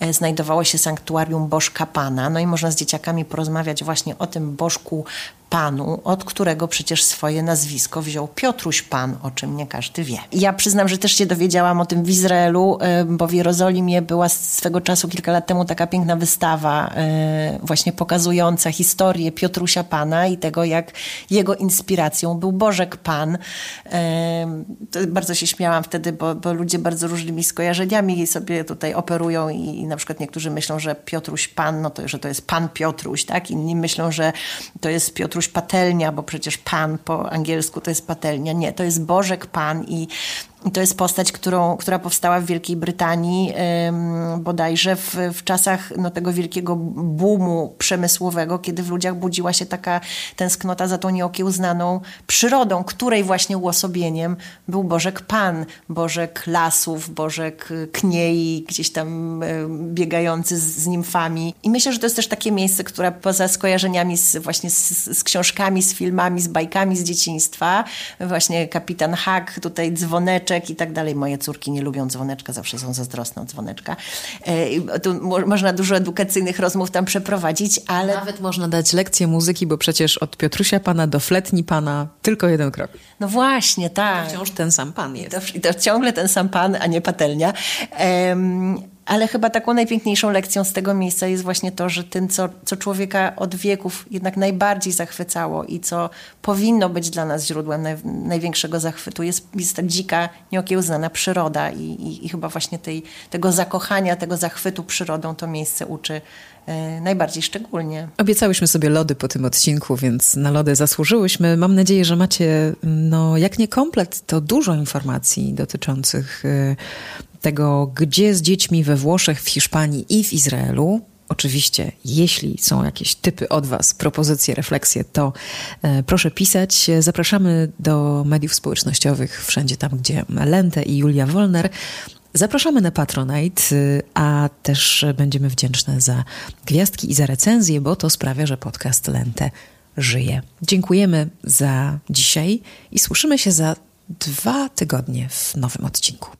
e, znajdowało się sanktuarium Bożka Pana. No i można z dzieciakami porozmawiać właśnie o tym Bożku Panu, od którego przecież swoje nazwisko wziął Piotruś Pan, o czym nie każdy wie. Ja przyznam, że też się dowiedziałam o tym w Izraelu, bo w Jerozolimie była swego czasu, kilka lat temu, taka piękna wystawa e, właśnie pokazująca historię Piotrusia Pana i tego, jak jego inspiracją był Bożek Pan. Bardzo się śmiałam wtedy, bo, bo ludzie bardzo różnymi skojarzeniami sobie tutaj operują i, i na przykład niektórzy myślą, że Piotruś Pan, no to, że to jest Pan Piotruś, tak? Inni myślą, że to jest Piotruś patelnia, bo przecież pan po angielsku to jest patelnia. Nie, to jest Bożek Pan i to jest postać, którą, która powstała w Wielkiej Brytanii bodajże w, w czasach no, tego wielkiego boomu przemysłowego, kiedy w ludziach budziła się taka tęsknota za tą nieokiełznaną przyrodą, której właśnie uosobieniem był Bożek Pan, Bożek lasów, Bożek kniei, gdzieś tam biegający z, z nimfami. I myślę, że to jest też takie miejsce, które poza skojarzeniami z, właśnie z, z książkami, z filmami, z bajkami z dzieciństwa, właśnie Kapitan Hack, tutaj dzwoneczek, dzwoneczek i tak dalej. Moje córki nie lubią dzwoneczka, zawsze są zazdrosne o dzwoneczka. E, tu można dużo edukacyjnych rozmów tam przeprowadzić, ale... Nawet można dać lekcję muzyki, bo przecież od Piotrusia Pana do Fletni Pana tylko jeden krok. No właśnie, tak. To wciąż ten sam Pan jest. I to, i to ciągle ten sam Pan, a nie patelnia. Um, ale chyba taką najpiękniejszą lekcją z tego miejsca jest właśnie to, że tym, co, co człowieka od wieków jednak najbardziej zachwycało i co powinno być dla nas źródłem naj, największego zachwytu, jest, jest ta dzika, nieokiełznana przyroda i, i, i chyba właśnie tej, tego zakochania, tego zachwytu przyrodą to miejsce uczy najbardziej szczególnie. Obiecałyśmy sobie lody po tym odcinku, więc na lody zasłużyłyśmy. Mam nadzieję, że macie, no jak nie komplet, to dużo informacji dotyczących e, tego, gdzie z dziećmi we Włoszech, w Hiszpanii i w Izraelu. Oczywiście, jeśli są jakieś typy od Was, propozycje, refleksje, to e, proszę pisać. Zapraszamy do mediów społecznościowych, wszędzie tam, gdzie Lente i Julia Wolner. Zapraszamy na Patronite, a też będziemy wdzięczne za gwiazdki i za recenzje, bo to sprawia, że podcast Lente żyje. Dziękujemy za dzisiaj i słyszymy się za dwa tygodnie w nowym odcinku.